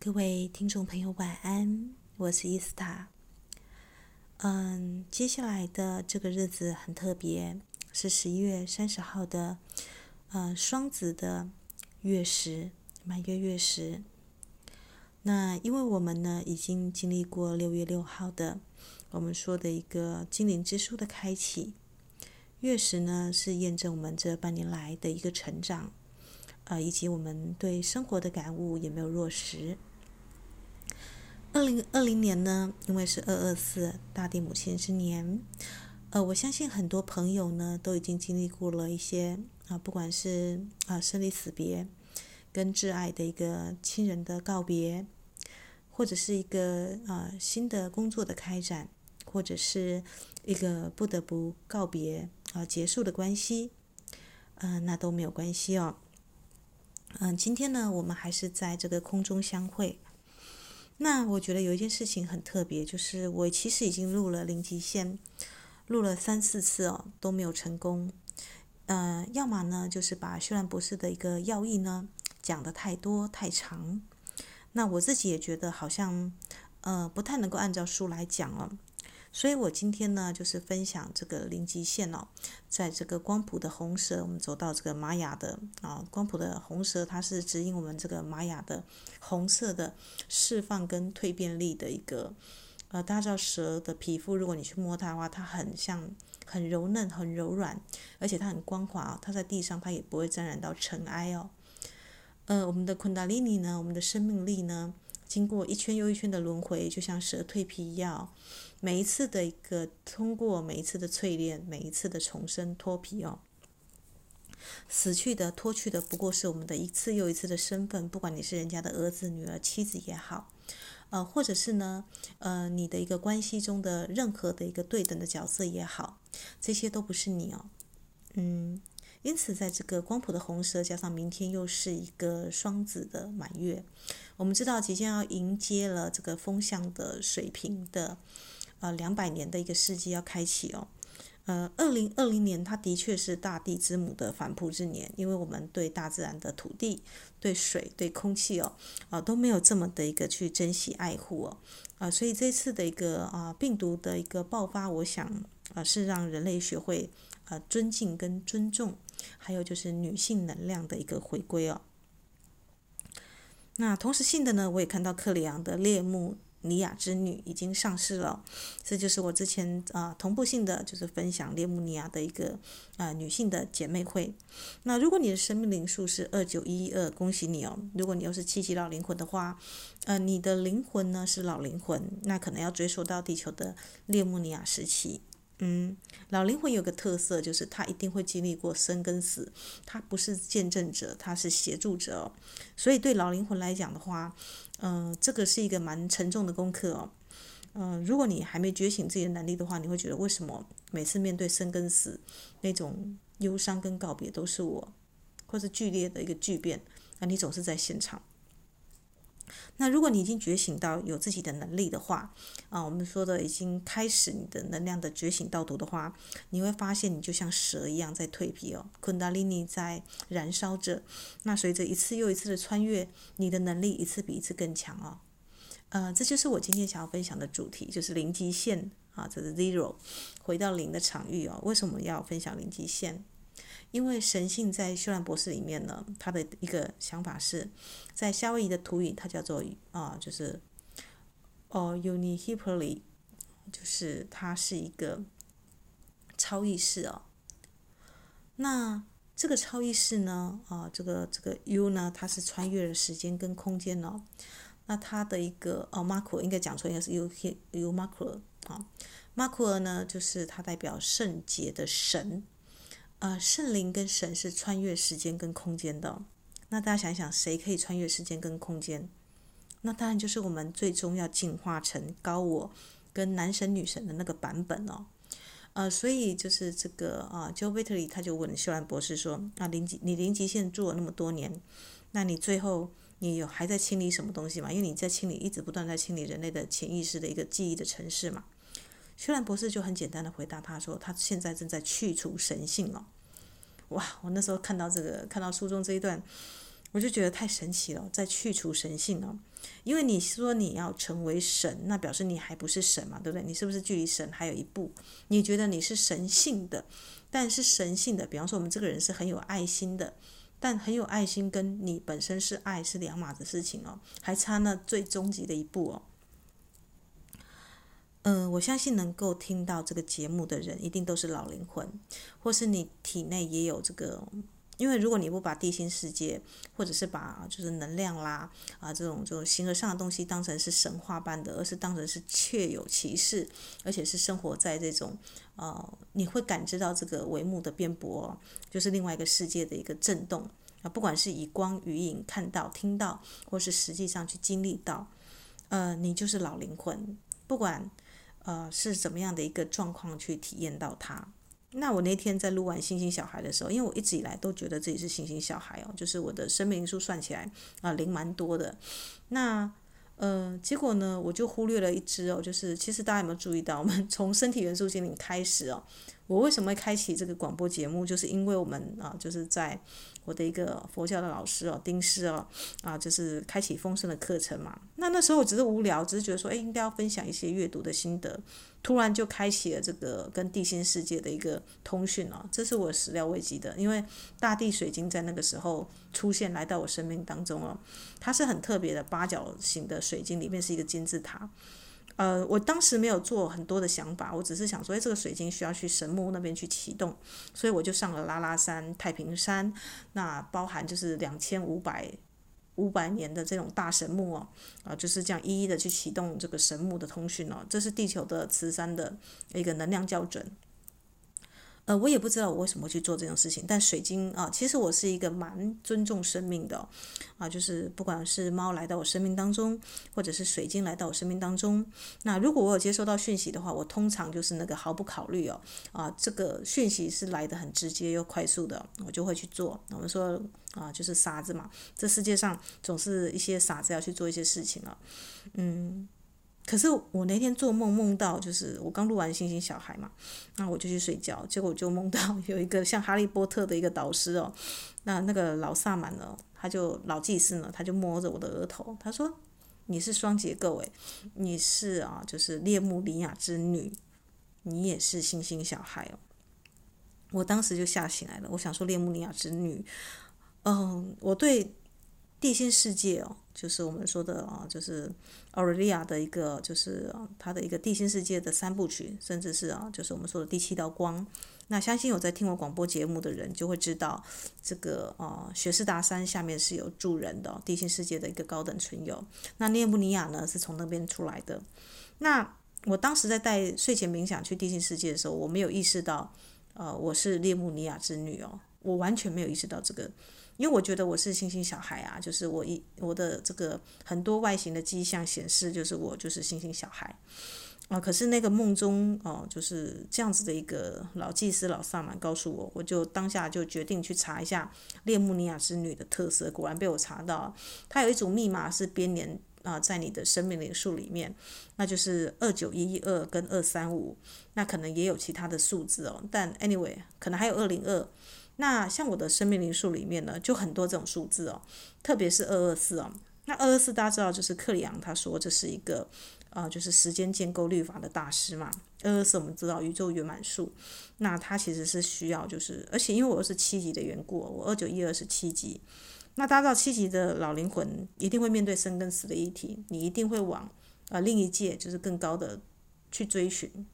各位听众朋友，晚安，我是伊斯塔。嗯，接下来的这个日子很特别，是十一月三十号的，呃，双子的月食，满月月食。那因为我们呢，已经经历过六月六号的我们说的一个精灵之书的开启，月食呢是验证我们这半年来的一个成长，呃，以及我们对生活的感悟也没有落实。二零二零年呢，因为是二二四大地母亲之年，呃，我相信很多朋友呢都已经经历过了一些啊、不管是啊、生离死别，跟挚爱的一个亲人的告别，或者是一个啊、新的工作的开展，或者是一个不得不告别啊、结束的关系，嗯、那都没有关系哦。嗯、今天呢，我们还是在这个空中相会。那我觉得有一件事情很特别，就是我其实已经录了零极限，录了三四次哦，都没有成功。呃，要么呢，就是把修兰博士的一个要义呢讲的太多太长，那我自己也觉得好像呃不太能够按照书来讲了。所以我今天呢，就是分享这个零极限哦，在这个光谱的红蛇，我们走到这个玛雅的啊，光谱的红蛇，它是指引我们这个玛雅的红色的释放跟蜕变力的一个。呃，大家知道蛇的皮肤，如果你去摸它的话，它很像很柔嫩、很柔软，而且它很光滑哦，它在地上它也不会沾染到尘埃哦。呃，我们的昆达里尼呢，我们的生命力呢，经过一圈又一圈的轮回，就像蛇蜕皮一样。每一次的一个通过，每一次的淬炼，每一次的重生脱皮哦，死去的脱去的不过是我们的一次又一次的身份，不管你是人家的儿子、女儿、妻子也好，呃，或者是呢，呃，你的一个关系中的任何的一个对等的角色也好，这些都不是你哦，嗯。因此，在这个光谱的红蛇加上明天又是一个双子的满月，我们知道即将要迎接了这个风象的水平的呃两百年的一个世纪要开启哦。呃，二零二零年它的确是大地之母的反扑之年，因为我们对大自然的土地、对水、对空气哦啊、都没有这么的一个去珍惜爱护哦啊、所以这次的一个啊、病毒的一个爆发，我想啊、是让人类学会啊、尊敬跟尊重。还有就是女性能量的一个回归哦。那同时性的呢，我也看到克里昂的列穆尼亚之女已经上市了，这就是我之前啊、同步性的就是分享列穆尼亚的一个啊、女性的姐妹会。那如果你的生命灵数是二九一一二，恭喜你哦。如果你又是七级老灵魂的话，呃，你的灵魂呢是老灵魂，那可能要追溯到地球的列穆尼亚时期。嗯，老灵魂有个特色，就是他一定会经历过生跟死，他不是见证者，他是协助者哦。所以对老灵魂来讲的话，嗯、这个是一个蛮沉重的功课哦。嗯、如果你还没觉醒自己的能力的话，你会觉得为什么每次面对生跟死那种忧伤跟告别都是我，或是剧烈的一个巨变，那你总是在现场。那如果你已经觉醒到有自己的能力的话，啊，我们说的已经开始你的能量的觉醒道途的话，你会发现你就像蛇一样在蜕皮哦，昆达里尼在燃烧着。那随着一次又一次的穿越，你的能力一次比一次更强哦。呃，这就是我今天想要分享的主题，就是零极限啊，这是 zero，回到零的场域哦。为什么要分享零极限？因为神性在修兰博士里面呢，他的一个想法是，在夏威夷的土语，它叫做啊，就是哦 u n i h i p o l y 就是它是一个超意识哦。那这个超意识呢，啊，这个这个 U 呢，它是穿越了时间跟空间哦。那它的一个哦，Macro 应该讲出应该是 U U Macro 啊，Macro 呢，就是它代表圣洁的神。呃，圣灵跟神是穿越时间跟空间的。那大家想想，谁可以穿越时间跟空间？那当然就是我们最终要进化成高我跟男神女神的那个版本哦。呃，所以就是这个啊，Joe Vitale 他就问修兰博士说：“啊，零极你零极限做了那么多年，那你最后你有还在清理什么东西吗？因为你在清理，一直不断在清理人类的潜意识的一个记忆的城市嘛。”修兰博士就很简单的回答他说：“他现在正在去除神性哦。”哇！我那时候看到这个，看到书中这一段，我就觉得太神奇了，在去除神性哦。因为你说你要成为神，那表示你还不是神嘛，对不对？你是不是距离神还有一步？你觉得你是神性的，但是神性的，比方说我们这个人是很有爱心的，但很有爱心跟你本身是爱是两码子事情哦，还差那最终极的一步哦。嗯、我相信能够听到这个节目的人，一定都是老灵魂，或是你体内也有这个。因为如果你不把地心世界，或者是把就是能量啦啊这种这种形而上的东西当成是神话般的，而是当成是确有其事，而且是生活在这种呃，你会感知到这个帷幕的辩驳，就是另外一个世界的一个震动啊，不管是以光与影看到、听到，或是实际上去经历到，呃，你就是老灵魂，不管呃是怎么样的一个状况去体验到它。那我那天在录完星星小孩的时候，因为我一直以来都觉得自己是星星小孩哦，就是我的生命数算起来啊零蛮多的。那呃，结果呢，我就忽略了一只哦，就是其实大家有没有注意到，我们从身体元素精灵开始哦，我为什么会开启这个广播节目，就是因为我们啊，就是在。我的一个佛教的老师哦，丁师哦，啊，就是开启丰盛的课程嘛。那那时候我只是无聊，只是觉得说，哎，应该要分享一些阅读的心得。突然就开启了这个跟地心世界的一个通讯哦，这是我始料未及的。因为大地水晶在那个时候出现，来到我生命当中哦，它是很特别的八角形的水晶，里面是一个金字塔。呃，我当时没有做很多的想法，我只是想说，哎，这个水晶需要去神木那边去启动，所以我就上了拉拉山、太平山，那包含就是两千五百五百年的这种大神木哦，啊，就是这样一一的去启动这个神木的通讯哦，这是地球的磁山的一个能量校准。呃，我也不知道我为什么去做这种事情，但水晶啊，其实我是一个蛮尊重生命的，啊，就是不管是猫来到我生命当中，或者是水晶来到我生命当中，那如果我有接收到讯息的话，我通常就是那个毫不考虑哦，啊，这个讯息是来得很直接又快速的，我就会去做。我们说啊，就是傻子嘛，这世界上总是一些傻子要去做一些事情啊，嗯。可是我那天做梦梦到，就是我刚录完《星星小孩》嘛，那我就去睡觉，结果我就梦到有一个像哈利波特的一个导师哦，那那个老萨满呢，他就老祭司呢，他就摸着我的额头，他说：“你是双结构诶，你是啊，就是列穆尼亚之女，你也是星星小孩哦。”我当时就吓醒来了，我想说列穆尼亚之女，嗯，我对。地心世界哦，就是我们说的啊，就是奥瑞利亚的一个，就是它的一个地心世界的三部曲，甚至是啊，就是我们说的第七道光。那相信有在听我广播节目的人就会知道，这个啊，雪士达山下面是有住人的地心世界的一个高等存有。那涅布尼亚呢，是从那边出来的。那我当时在带睡前冥想去地心世界的时候，我没有意识到，呃，我是列穆尼亚之女哦，我完全没有意识到这个。因为我觉得我是星星小孩啊，就是我一我的这个很多外形的迹象显示，就是我就是星星小孩啊、可是那个梦中哦、就是这样子的一个老祭司老萨满告诉我，我就当下就决定去查一下列穆尼亚之女的特色，果然被我查到，它有一组密码是编年啊，在你的生命灵数里面，那就是二九一一二跟二三五，那可能也有其他的数字哦，但 anyway 可能还有二零二。那像我的生命灵数里面呢，就很多这种数字哦，特别是二二四哦。那二二四大家知道，就是克里昂他说这是一个，呃，就是时间建构律法的大师嘛。二二四我们知道宇宙圆满数，那他其实是需要就是，而且因为我又是七级的缘故，我二九一二是七级。那大家知道七级的老灵魂一定会面对生跟死的议题，你一定会往呃另一界就是更高的去追寻。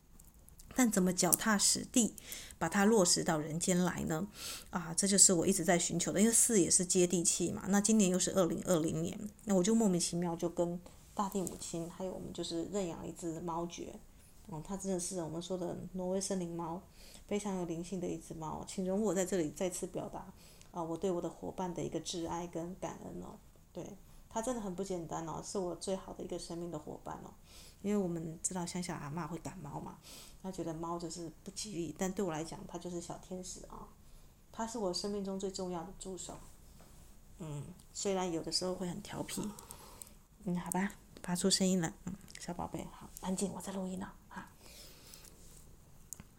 但怎么脚踏实地把它落实到人间来呢？啊，这就是我一直在寻求的。因为四也是接地气嘛。那今年又是二零二零年，那我就莫名其妙就跟大地母亲，还有我们就是认养了一只猫爵。哦，它真的是我们说的挪威森林猫，非常有灵性的一只猫。请容我在这里再次表达啊，我对我的伙伴的一个挚爱跟感恩哦。对，它真的很不简单哦，是我最好的一个生命的伙伴哦。因为我们知道乡下阿嬷会赶猫嘛。他觉得猫就是不吉利，但对我来讲，它就是小天使啊！它是我生命中最重要的助手。嗯，虽然有的时候会很调皮。嗯，好吧，发出声音了。嗯，小宝贝，好，安静，我在录音呢。啊，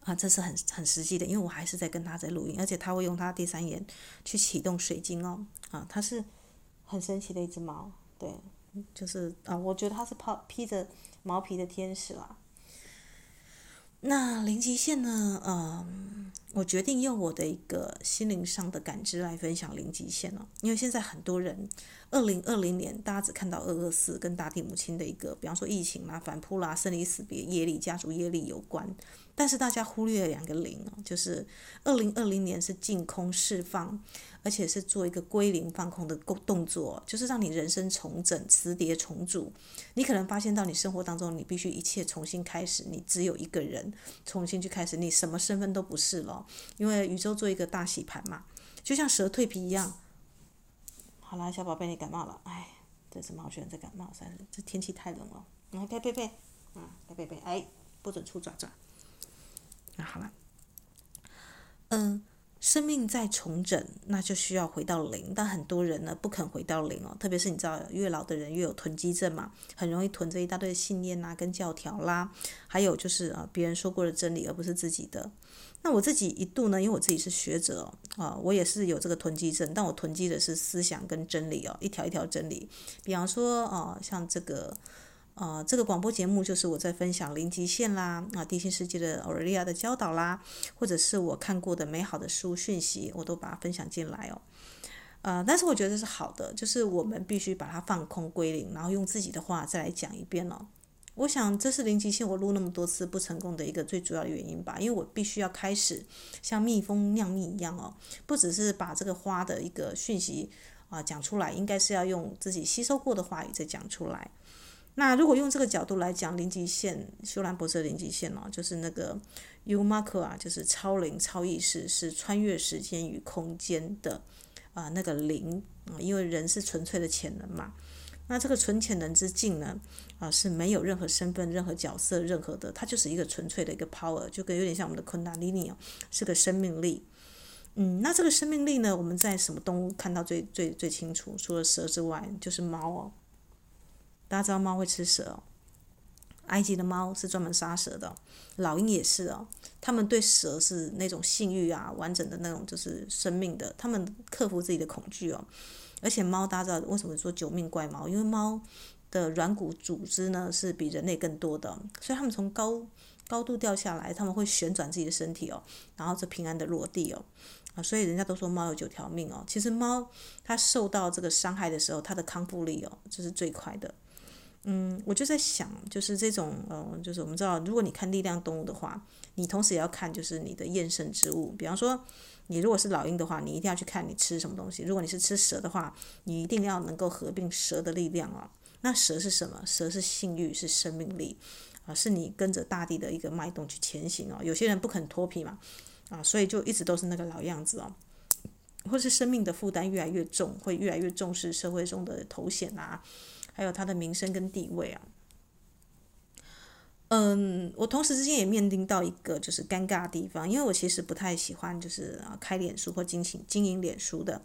啊，这是很很实际的，因为我还是在跟他在录音，而且他会用他第三眼去启动水晶哦。啊，他是很神奇的一只猫，对，就是啊，我觉得它是披披着毛皮的天使啦。那零极限呢？嗯，我决定用我的一个心灵上的感知来分享零极限哦，因为现在很多人，二零二零年大家只看到二二四跟大地母亲的一个，比方说疫情啦、反扑啦、生离死别、业力、家族业力有关。但是大家忽略了两个零哦，就是二零二零年是净空释放，而且是做一个归零放空的动动作，就是让你人生重整、磁碟重组。你可能发现到你生活当中，你必须一切重新开始，你只有一个人重新去开始，你什么身份都不是了，因为宇宙做一个大洗盘嘛，就像蛇蜕皮一样。好啦，小宝贝，你感冒了，哎，这是猫犬在感冒，算是这天气太冷了。来，呸呸呸，嗯，呸呸呸，哎，不准出爪爪。那好了，嗯，生命在重整，那就需要回到零。但很多人呢不肯回到零哦，特别是你知道，越老的人越有囤积症嘛，很容易囤着一大堆信念呐、跟教条啦，还有就是啊，别人说过的真理而不是自己的。那我自己一度呢，因为我自己是学者啊，我也是有这个囤积症，但我囤积的是思想跟真理哦，一条一条真理。比方说啊，像这个。呃，这个广播节目就是我在分享零极限啦，啊，地心世界的奥瑞利亚的教导啦，或者是我看过的美好的书讯息，我都把它分享进来哦。呃，但是我觉得是好的，就是我们必须把它放空归零，然后用自己的话再来讲一遍哦。我想这是零极限我录那么多次不成功的一个最主要的原因吧，因为我必须要开始像蜜蜂酿蜜一样哦，不只是把这个花的一个讯息啊讲出来，应该是要用自己吸收过的话语再讲出来。那如果用这个角度来讲，零极限，修兰博士的零极限哦，就是那个 U Marker 啊，就是超灵、超意识，是穿越时间与空间的啊、那个灵啊，因为人是纯粹的潜能嘛。那这个纯潜能之境呢，啊是没有任何身份、任何角色、任何的，它就是一个纯粹的一个 power，就跟有点像我们的昆达里尼哦，是个生命力。嗯，那这个生命力呢，我们在什么动物看到最最最清楚？除了蛇之外，就是猫哦。大家知道猫会吃蛇哦，埃及的猫是专门杀蛇的，老鹰也是哦。他们对蛇是那种性欲啊，完整的那种就是生命的，他们克服自己的恐惧哦。而且猫大家知道为什么说九命怪猫？因为猫的软骨组织呢是比人类更多的，所以他们从高高度掉下来，他们会旋转自己的身体哦，然后就平安的落地哦。啊，所以人家都说猫有九条命哦。其实猫它受到这个伤害的时候，它的康复力哦，这是最快的。嗯，我就在想，就是这种，呃，就是我们知道，如果你看力量动物的话，你同时也要看，就是你的厌胜之物。比方说，你如果是老鹰的话，你一定要去看你吃什么东西。如果你是吃蛇的话，你一定要能够合并蛇的力量啊。那蛇是什么？蛇是性欲，是生命力，啊，是你跟着大地的一个脉动去前行哦。有些人不肯脱皮嘛，啊，所以就一直都是那个老样子哦，或是生命的负担越来越重，会越来越重视社会中的头衔啊。还有他的名声跟地位啊，嗯，我同时之间也面临到一个就是尴尬的地方，因为我其实不太喜欢就是啊开脸书或经营经营脸书的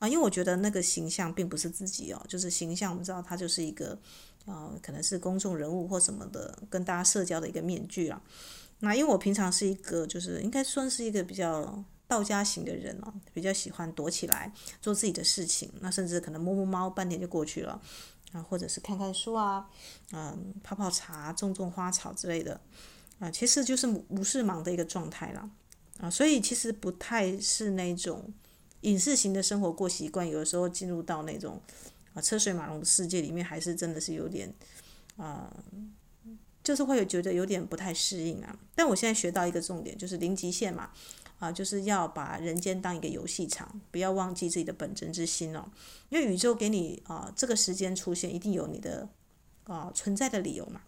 啊，因为我觉得那个形象并不是自己哦，就是形象我们知道它就是一个啊可能是公众人物或什么的跟大家社交的一个面具啊。那因为我平常是一个就是应该算是一个比较道家型的人哦，比较喜欢躲起来做自己的事情，那甚至可能摸摸猫半天就过去了。啊，或者是看看书啊，嗯，泡泡茶、种种花草之类的，啊，其实就是无事忙的一个状态了，啊，所以其实不太是那种隐士型的生活过习惯，有的时候进入到那种啊车水马龙的世界里面，还是真的是有点啊，就是会有觉得有点不太适应啊。但我现在学到一个重点，就是零极限嘛。啊，就是要把人间当一个游戏场，不要忘记自己的本真之心哦。因为宇宙给你啊这个时间出现，一定有你的啊存在的理由嘛。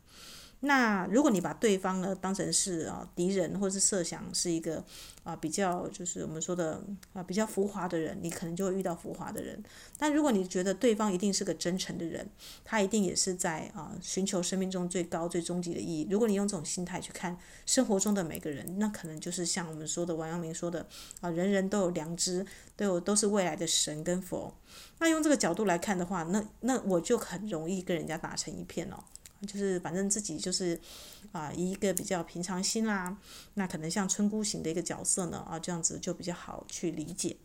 那如果你把对方呢当成是啊敌人，或是设想是一个啊比较就是我们说的啊比较浮华的人，你可能就会遇到浮华的人。但如果你觉得对方一定是个真诚的人，他一定也是在啊寻求生命中最高最终极的意义。如果你用这种心态去看生活中的每个人，那可能就是像我们说的王阳明说的啊，人人都有良知，都有都是未来的神跟佛。那用这个角度来看的话，那那我就很容易跟人家打成一片哦。就是反正自己就是啊，一个比较平常心啦，那可能像村姑型的一个角色呢啊，这样子就比较好去理解。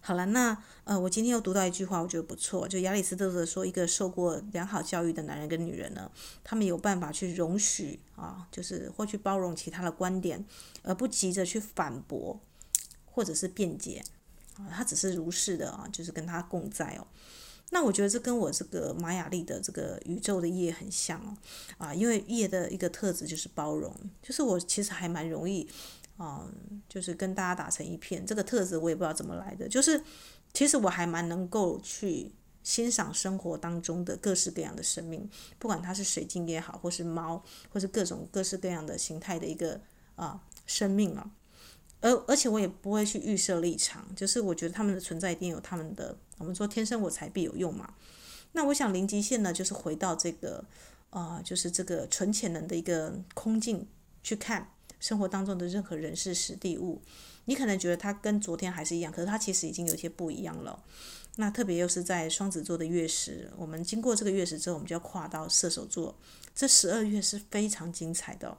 好了，那呃，我今天又读到一句话，我觉得不错。就亚里士多德说，一个受过良好教育的男人跟女人呢，他们有办法去容许啊，就是或去包容其他的观点，而不急着去反驳或者是辩解啊，他只是如是的啊，就是跟他共在哦。那我觉得这跟我这个玛雅历的这个宇宙的夜很像哦，啊，因为夜的一个特质就是包容，就是我其实还蛮容易。嗯，就是跟大家打成一片，这个特质我也不知道怎么来的。就是其实我还蛮能够去欣赏生活当中的各式各样的生命，不管它是水晶也好，或是猫，或是各种各式各样的形态的一个啊生命啊。而而且我也不会去预设立场，就是我觉得他们的存在一定有他们的，我们说天生我材必有用嘛。那我想零极限呢，就是回到这个啊，就是这个纯潜能的一个空境去看。生活当中的任何人事时地物，你可能觉得它跟昨天还是一样，可是它其实已经有一些不一样了。那特别又是在双子座的月食，我们经过这个月食之后，我们就要跨到射手座。这十二月是非常精彩的。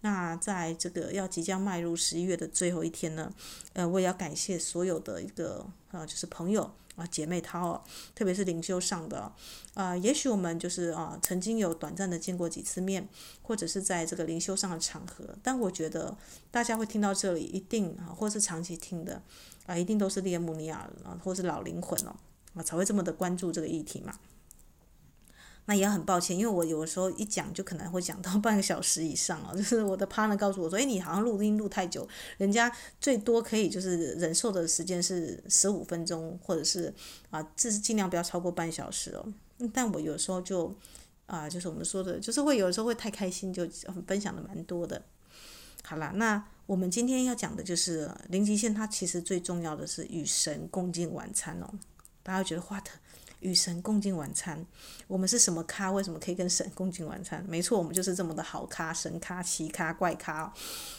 那在这个要即将迈入十一月的最后一天呢，呃，我也要感谢所有的一个呃，就是朋友。啊，姐妹淘哦，特别是灵修上的啊，也许我们就是啊，曾经有短暂的见过几次面，或者是在这个灵修上的场合，但我觉得大家会听到这里，一定啊，或是长期听的啊，一定都是列穆尼亚啊，或是老灵魂哦，啊，才会这么的关注这个议题嘛。那也很抱歉，因为我有的时候一讲就可能会讲到 半个小时以上哦，就是我的 partner 告诉我说，诶，你好像录音录太久，人家最多可以就是忍受的时间是十五分钟，或者是啊，这是尽量不要超过半小时哦。但我有时候就啊，就是我们说的，就是会有的时候会太开心，就分享的蛮多的。好啦，那我们今天要讲的就是林极限，它其实最重要的是与神共进晚餐哦。大家觉得话与神共进晚餐，我们是什么咖？为什么可以跟神共进晚餐？没错，我们就是这么的好咖、神咖、奇咖、怪咖哦，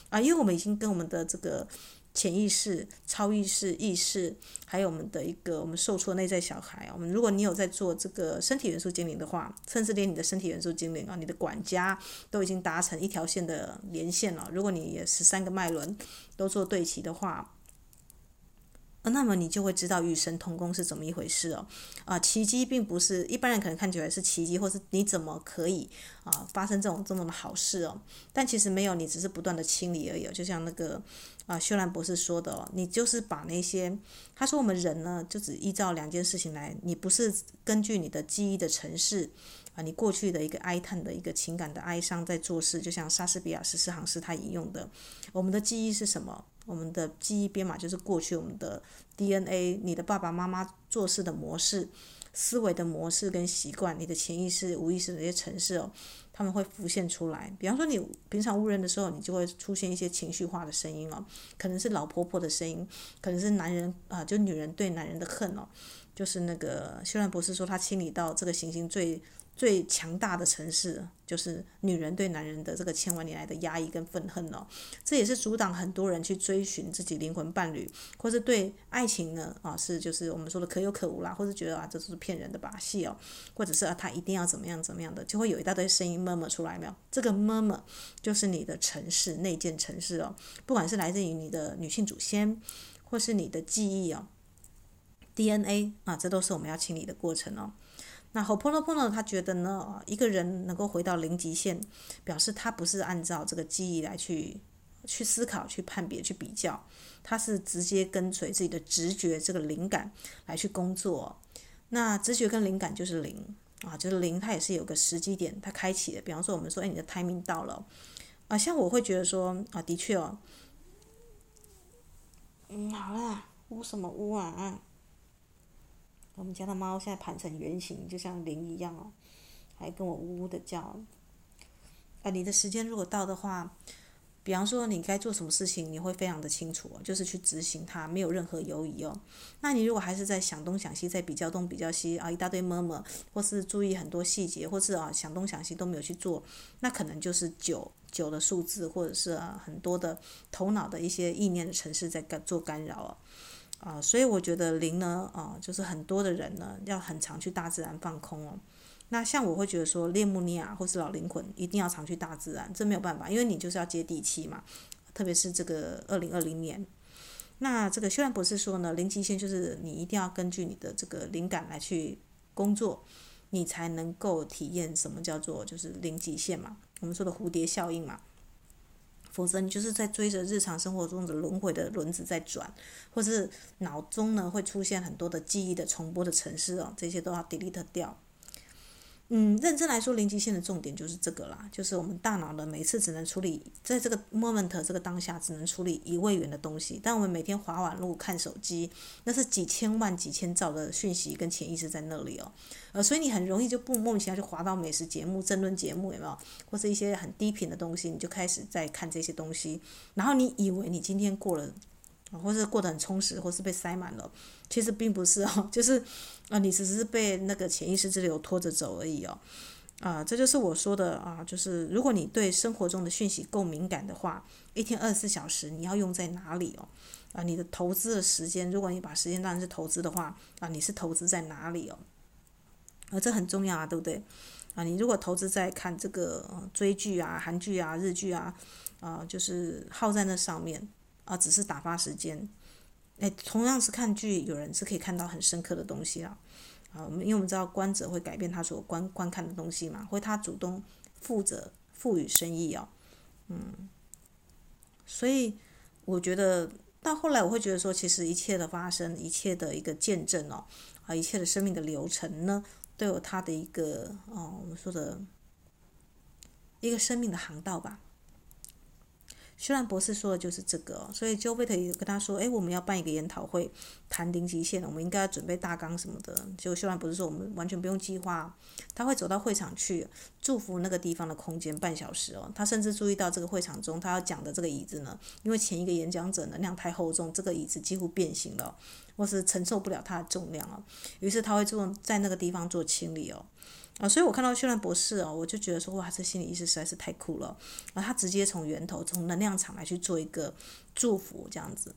啊！因为我们已经跟我们的这个潜意识、超意识、意识，还有我们的一个我们受挫内在小孩，我们如果你有在做这个身体元素精灵的话，甚至连你的身体元素精灵啊，你的管家都已经达成一条线的连线了。如果你也十三个脉轮都做对齐的话。那么你就会知道与神同工是怎么一回事哦，啊，奇迹并不是一般人可能看起来是奇迹，或是你怎么可以啊发生这种这么的好事哦？但其实没有，你只是不断的清理而已。就像那个啊，修兰博士说的哦，你就是把那些他说我们人呢，就只依照两件事情来，你不是根据你的记忆的程式啊，你过去的一个哀叹的一个情感的哀伤在做事，就像莎士比亚十四行诗他引用的，我们的记忆是什么？我们的记忆编码就是过去我们的 DNA，你的爸爸妈妈做事的模式、思维的模式跟习惯，你的潜意识、无意识的这些程式哦，他们会浮现出来。比方说，你平常误认的时候，你就会出现一些情绪化的声音哦，可能是老婆婆的声音，可能是男人啊、就女人对男人的恨哦，就是那个修兰博士说他清理到这个行星最。最强大的城市就是女人对男人的这个千万年来的压抑跟愤恨哦，这也是阻挡很多人去追寻自己灵魂伴侣，或是对爱情呢啊是就是我们说的可有可无啦，或是觉得啊这是骗人的把戏哦，或者是啊他一定要怎么样怎么样的，就会有一大堆声音 murmur 出来没有？这个 murmur 就是你的城市内建城市哦，不管是来自于你的女性祖先，或是你的记忆哦，DNA 啊，这都是我们要清理的过程哦。那 h o p o n o p o n o 他觉得呢，一个人能够回到零极限，表示他不是按照这个记忆来去去思考、去判别、去比较，他是直接跟随自己的直觉、这个灵感来去工作。那直觉跟灵感就是零啊，就是零，它也是有个时机点，它开启的。比方说，我们说，哎，你的 timing 到了啊，像我会觉得说啊，的确哦，嗯，好啦，呜什么呜啊？我们家的猫现在盘成圆形，就像灵一样哦，还跟我呜呜的叫。啊，你的时间如果到的话，比方说你该做什么事情，你会非常的清楚哦，就是去执行它，没有任何犹疑哦。那你如果还是在想东想西，在比较东比较西啊，一大堆么么或是注意很多细节，或是啊想东想西都没有去做，那可能就是九九的数字，或者是啊很多的头脑的一些意念的程式在干做干扰哦。啊，所以我觉得灵呢，啊，就是很多的人呢，要很常去大自然放空哦。那像我会觉得说，列穆尼亚或是老灵魂一定要常去大自然，这没有办法，因为你就是要接地气嘛。特别是这个二零二零年，那这个修兰博士说呢，零极限就是你一定要根据你的这个灵感来去工作，你才能够体验什么叫做就是零极限嘛，我们说的蝴蝶效应嘛。否则你就是在追着日常生活中的轮回的轮子在转，或是脑中呢会出现很多的记忆的重播的城市哦，这些都要 delete 掉。嗯，认真来说，零极限的重点就是这个啦，就是我们大脑呢，每次只能处理在这个 moment 这个当下只能处理一位元的东西，但我们每天滑网路看手机，那是几千万几千兆的讯息跟潜意识在那里哦，呃，所以你很容易就不莫名其妙就滑到美食节目、争论节目有没有，或是一些很低频的东西，你就开始在看这些东西，然后你以为你今天过了。或是过得很充实，或是被塞满了，其实并不是哦，就是啊，你只是被那个潜意识之流拖着走而已哦，啊，这就是我说的啊，就是如果你对生活中的讯息够敏感的话，一天二十四小时你要用在哪里哦？啊，你的投资的时间，如果你把时间当成是投资的话，啊，你是投资在哪里哦？啊，这很重要啊，对不对？啊，你如果投资在看这个追剧啊、韩剧啊、日剧啊，啊，就是耗在那上面。啊，只是打发时间，哎，同样是看剧，有人是可以看到很深刻的东西啊。啊，我们因为我们知道观者会改变他所观观看的东西嘛，会他主动负责赋予深意哦，嗯，所以我觉得到后来我会觉得说，其实一切的发生，一切的一个见证哦，啊，一切的生命的流程呢，都有它的一个哦，我们说的一个生命的航道吧。修兰博士说的就是这个，所以 Joe Vitt 也跟他说：“诶，我们要办一个研讨会，谈零极限，我们应该要准备大纲什么的。”结果修兰博士说：“我们完全不用计划，他会走到会场去，祝福那个地方的空间半小时哦。他甚至注意到这个会场中他要讲的这个椅子呢，因为前一个演讲者能量太厚重，这个椅子几乎变形了，或是承受不了它的重量哦。于是他会做在那个地方做清理哦。”啊，所以我看到修兰博士哦，我就觉得说哇，这心理医师实在是太酷了。啊，他直接从源头，从能量场来去做一个祝福，这样子。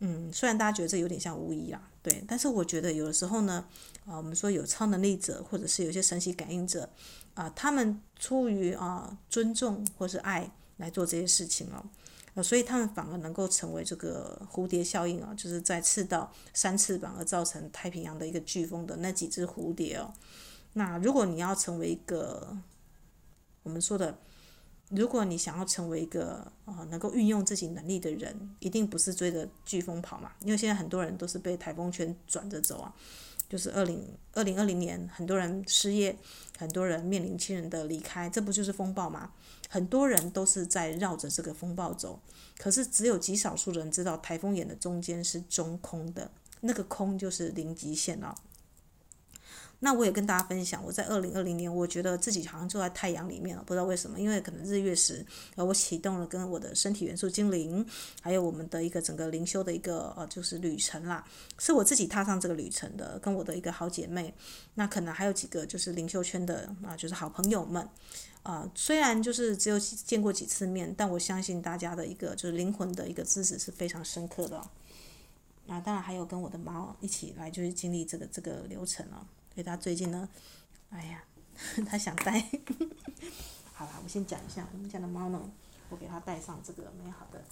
嗯，虽然大家觉得这有点像巫医啦，对，但是我觉得有的时候呢，啊，我们说有超能力者，或者是有些神奇感应者，啊，他们出于啊尊重或是爱来做这些事情哦，啊，所以他们反而能够成为这个蝴蝶效应啊，就是在赤道扇翅膀而造成太平洋的一个飓风的那几只蝴蝶哦。那如果你要成为一个，我们说的，如果你想要成为一个呃能够运用自己能力的人，一定不是追着飓风跑嘛。因为现在很多人都是被台风圈转着走啊，就是二零二零二零年，很多人失业，很多人面临亲人的离开，这不就是风暴吗？很多人都是在绕着这个风暴走，可是只有极少数人知道台风眼的中间是中空的，那个空就是零极限了。那我也跟大家分享，我在二零二零年，我觉得自己好像坐在太阳里面了，不知道为什么，因为可能日月食，呃，我启动了跟我的身体元素精灵，还有我们的一个整个灵修的一个呃就是旅程啦，是我自己踏上这个旅程的，跟我的一个好姐妹，那可能还有几个就是灵修圈的啊，就是好朋友们，啊、虽然就是只有见过几次面，但我相信大家的一个就是灵魂的一个支持是非常深刻的，啊，当然还有跟我的猫一起来就是经历这个这个流程哦。所以他最近呢，哎呀，他想带。好啦，我先讲一下我们家的猫呢，我给它带上这个美好的，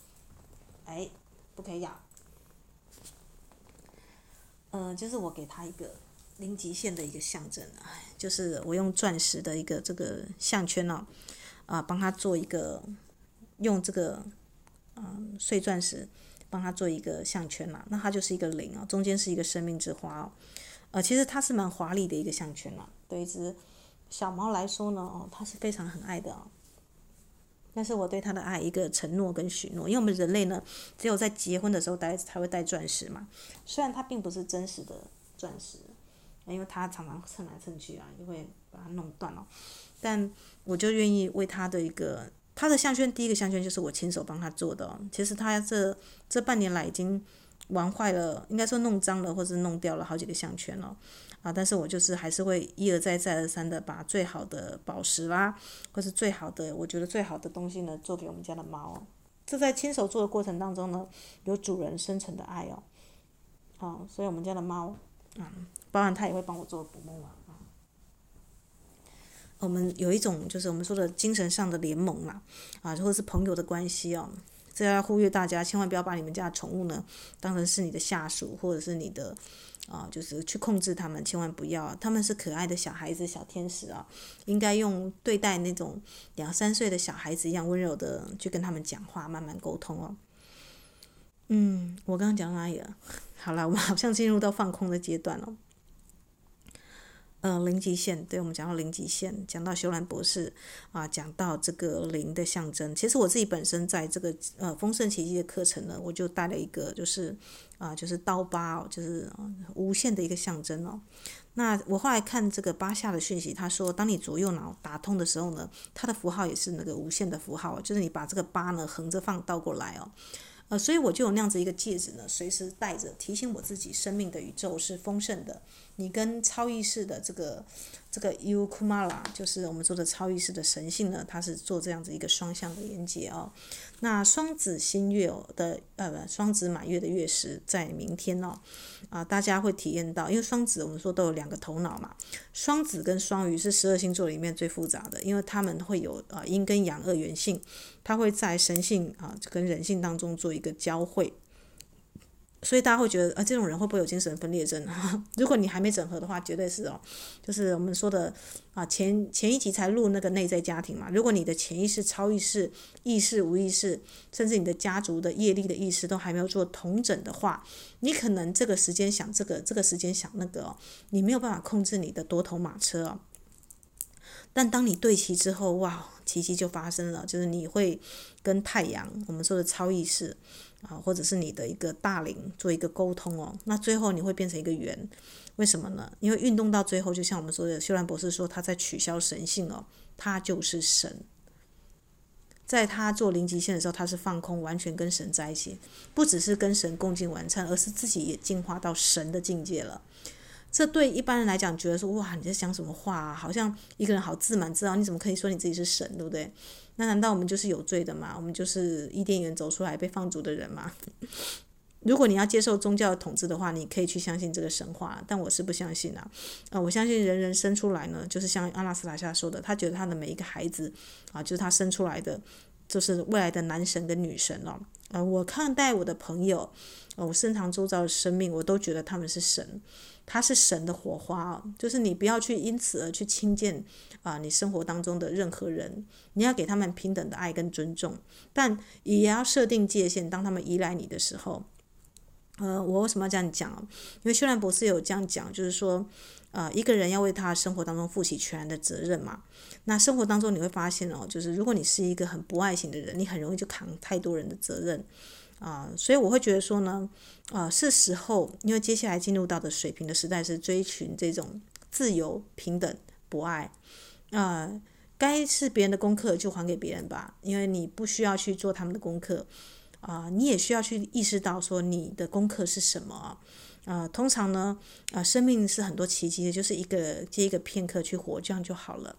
哎，不可以咬。嗯、就是我给它一个零极限的一个象征啊，就是我用钻石的一个这个项圈呢，啊，帮它做一个，用这个，嗯、碎钻石帮它做一个项圈嘛，那它就是一个零啊，中间是一个生命之花哦。呃，其实它是蛮华丽的一个项圈了，对一只小猫来说呢，哦，它是非常很爱的哦。但是我对它的爱一个承诺跟许诺，因为我们人类呢，只有在结婚的时候戴才会戴钻石嘛。虽然它并不是真实的钻石，因为它常常蹭来蹭去啊，就会把它弄断了。但我就愿意为它的一个，它的项圈第一个项圈就是我亲手帮它做的。其实它这这半年来已经。玩坏了，应该说弄脏了，或是弄掉了好几个项圈了，啊！但是我就是还是会一而再再而三的把最好的宝石啦，或是最好的我觉得最好的东西呢，做给我们家的猫。这在亲手做的过程当中呢，有主人深层的爱哦，啊！所以我们家的猫，嗯，当然它也会帮我做捕梦网啊。我们有一种就是我们说的精神上的联盟啦，啊，或者是朋友的关系哦。这要呼吁大家，千万不要把你们家的宠物呢当成是你的下属，或者是你的啊、就是去控制他们，千万不要。他们是可爱的小孩子、小天使啊，应该用对待那种两三岁的小孩子一样温柔的去跟他们讲话，慢慢沟通哦。嗯，我刚刚讲到哪里了？好了，我们好像进入到放空的阶段了。呃，零极限，对，我们讲到零极限，讲到修兰博士啊，讲到这个零的象征。其实我自己本身在这个呃丰盛奇迹的课程呢，我就带了一个，就是啊，就是刀疤哦，就是无限的一个象征哦。那我后来看这个巴夏的讯息，他说，当你左右脑打通的时候呢，它的符号也是那个无限的符号，就是你把这个八呢横着放倒过来哦。呃，所以我就有那样子一个戒指呢，随时带着，提醒我自己，生命的宇宙是丰盛的。你跟超意识的这个这个 U Kumara，就是我们说的超意识的神性呢，它是做这样子一个双向的连接哦。那双子新月的呃不，双子满月的月食在明天哦，啊，大家会体验到，因为双子我们说都有两个头脑嘛，双子跟双鱼是十二星座里面最复杂的，因为他们会有呃阴跟阳二元性，它会在神性啊跟人性当中做一个交汇。所以大家会觉得，啊，这种人会不会有精神分裂症？如果你还没整合的话，绝对是哦。就是我们说的啊，前前一集才录那个内在家庭嘛。如果你的潜意识、超意识、意识、无意识，甚至你的家族的业力的意识都还没有做统整的话，你可能这个时间想这个，这个时间想那个，你没有办法控制你的多头马车哦。但当你对齐之后，哇，奇迹就发生了，就是你会跟太阳，我们说的超意识。啊，或者是你的一个大灵做一个沟通哦，那最后你会变成一个圆，为什么呢？因为运动到最后，就像我们说的，修兰博士说他在取消神性哦，他就是神，在他做零极限的时候，他是放空，完全跟神在一起，不只是跟神共进晚餐，而是自己也进化到神的境界了。这对一般人来讲，觉得说哇，你在讲什么话啊？好像一个人好自满自傲，你怎么可以说你自己是神，对不对？那难道我们就是有罪的吗？我们就是伊甸园走出来被放逐的人吗？如果你要接受宗教的统治的话，你可以去相信这个神话，但我是不相信啊。啊，我相信人人生出来呢，就是像阿拉斯塔夏说的，他觉得他的每一个孩子啊，就是他生出来的，就是未来的男神跟女神哦。啊，我看待我的朋友，我身旁周遭的生命，我都觉得他们是神。他是神的火花，就是你不要去因此而去轻贱啊，你生活当中的任何人，你要给他们平等的爱跟尊重，但也要设定界限。当他们依赖你的时候，呃，我为什么要这样讲？因为修兰博士有这样讲，就是说，呃，一个人要为他生活当中负起全然的责任嘛。那生活当中你会发现哦，就是如果你是一个很不爱型的人，你很容易就扛太多人的责任。啊、所以我会觉得说呢，啊、呃，是时候，因为接下来进入到的水平的时代是追寻这种自由、平等、博爱，啊、呃，该是别人的功课就还给别人吧，因为你不需要去做他们的功课，啊、你也需要去意识到说你的功课是什么啊，通常呢，啊、生命是很多奇迹的，就是一个接一个片刻去活，这样就好了。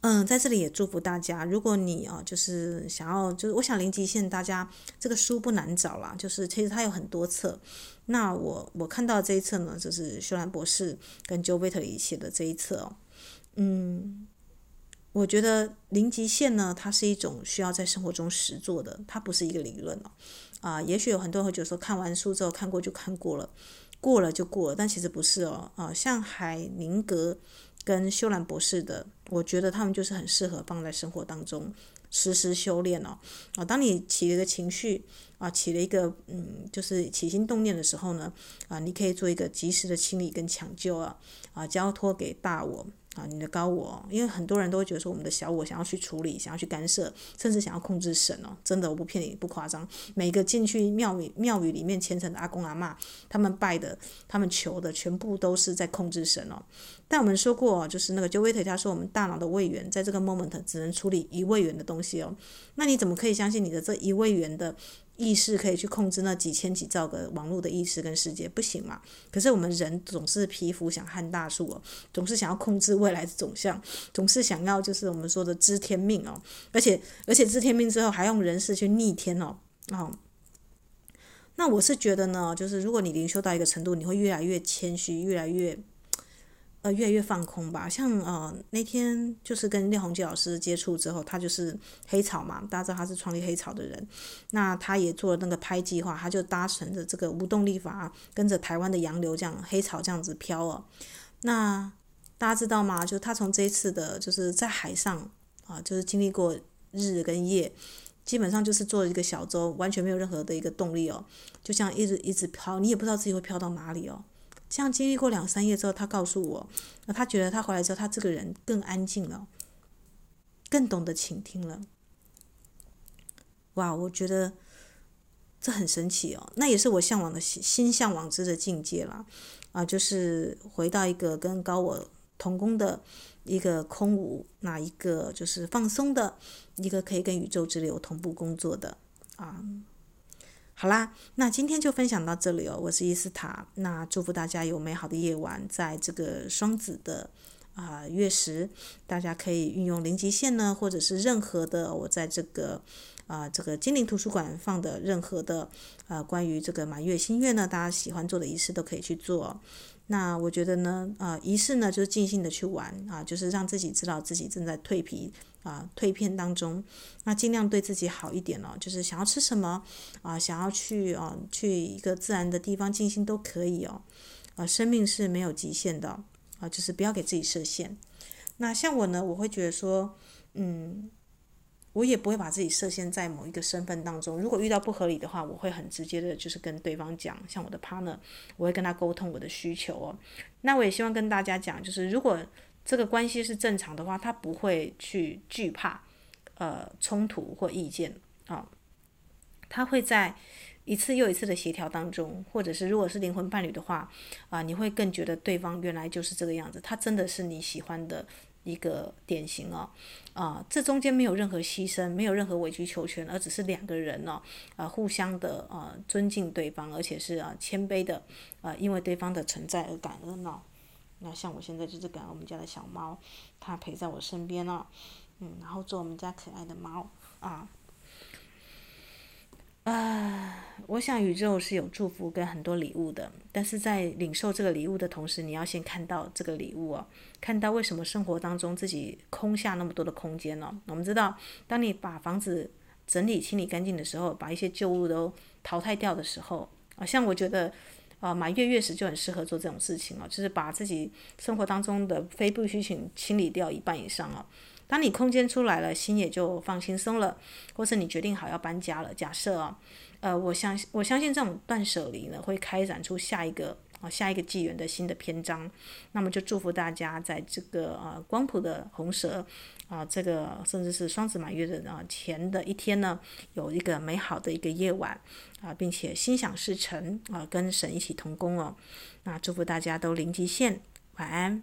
嗯，在这里也祝福大家。如果你啊，就是想要，就是我想零极限，大家这个书不难找啦。就是其实它有很多册。那我我看到这一册呢，就是修兰博士跟 Joe Vitale 写的这一册哦。嗯，我觉得零极限呢，它是一种需要在生活中实做的，它不是一个理论哦。啊，也许有很多人会觉得说，看完书之后看过就看过了，过了就过了，但其实不是哦。啊，像海宁格。跟修兰博士的，我觉得他们就是很适合放在生活当中实时修炼哦。啊，当你起了一个情绪啊，起了一个嗯，就是起心动念的时候呢，啊，你可以做一个及时的清理跟抢救啊，啊，交托给大我。啊，你的高我，因为很多人都会觉得说，我们的小我想要去处理，想要去干涉，甚至想要控制神哦。真的，我不骗你，不夸张。每个进去庙宇庙宇里面虔诚的阿公阿妈，他们拜的，他们求的，全部都是在控制神哦。但我们说过，就是那个 Joey 他说，我们大脑的位元在这个 moment 只能处理一位元的东西哦。那你怎么可以相信你的这一位元的？意识可以去控制那几千几兆个网络的意识跟世界，不行嘛？可是我们人总是蚍蜉想撼大树哦，总是想要控制未来的走向，总是想要就是我们说的知天命哦，而且而且知天命之后还用人事去逆天哦，哦。那我是觉得呢，就是如果你灵修到一个程度，你会越来越谦虚，越来越呃越来越放空吧。像呃那天就是跟廖鸿基老师接触之后，他就是黑潮嘛，大家知道他是创立黑潮的人，那他也做了那个拍计划，他就搭乘着这个无动力筏，跟着台湾的洋流这样黑潮这样子飘哦。那大家知道吗？就他从这一次的就是在海上啊，就是经历过日跟夜。基本上就是坐一个小舟，完全没有任何的一个动力哦，就像一直一直飘，你也不知道自己会飘到哪里哦。这样经历过两三夜之后，他告诉我，他觉得他回来之后，他这个人更安静了，更懂得倾听了。哇，我觉得这很神奇哦，那也是我向往的心向往之的境界啦。啊，就是回到一个跟高我同工的。一个空无，那一个就是放松的，一个可以跟宇宙之流同步工作的啊。好啦，那今天就分享到这里哦。我是伊斯塔，那祝福大家有美好的夜晚，在这个双子的啊月食，大家可以运用零极限呢，或者是任何的我在这个啊这个精灵图书馆放的任何的啊关于这个满月新月呢，大家喜欢做的仪式都可以去做。那我觉得呢，啊、仪式呢就是尽兴的去玩啊，就是让自己知道自己正在蜕皮啊、蜕片当中。那尽量对自己好一点哦，就是想要吃什么啊，想要去啊去一个自然的地方静心都可以哦。啊，生命是没有极限的啊，就是不要给自己设限。那像我呢，我会觉得说，嗯。我也不会把自己设限在某一个身份当中。如果遇到不合理的话，我会很直接的，就是跟对方讲。像我的 partner，我会跟他沟通我的需求哦。那我也希望跟大家讲，就是如果这个关系是正常的话，他不会去惧怕呃冲突或意见啊、他会在一次又一次的协调当中，或者是如果是灵魂伴侣的话啊、你会更觉得对方原来就是这个样子，他真的是你喜欢的。一个典型哦，啊、这中间没有任何牺牲，没有任何委曲求全，而只是两个人呢、哦，呃，互相的啊尊敬对方，而且是啊、谦卑的，啊，因为对方的存在而感恩哦。那像我现在就是感恩我们家的小猫，它陪在我身边哦，嗯，然后做我们家可爱的猫啊。啊，我想宇宙是有祝福跟很多礼物的，但是在领受这个礼物的同时，你要先看到这个礼物哦，看到为什么生活当中自己空下那么多的空间呢？我们知道，当你把房子整理清理干净的时候，把一些旧物都淘汰掉的时候，啊，像我觉得，啊，满月月食就很适合做这种事情哦，就是把自己生活当中的非必需品清理掉一半以上哦。当你空间出来了，心也就放轻松了，或是你决定好要搬家了。假设啊，呃，我相信我相信这种断舍离呢，会开展出下一个啊下一个纪元的新的篇章。那么就祝福大家在这个啊光谱的红蛇啊这个甚至是双子满月的啊前的一天呢，有一个美好的一个夜晚啊，并且心想事成啊，跟神一起同工哦。那祝福大家都零极限，晚安。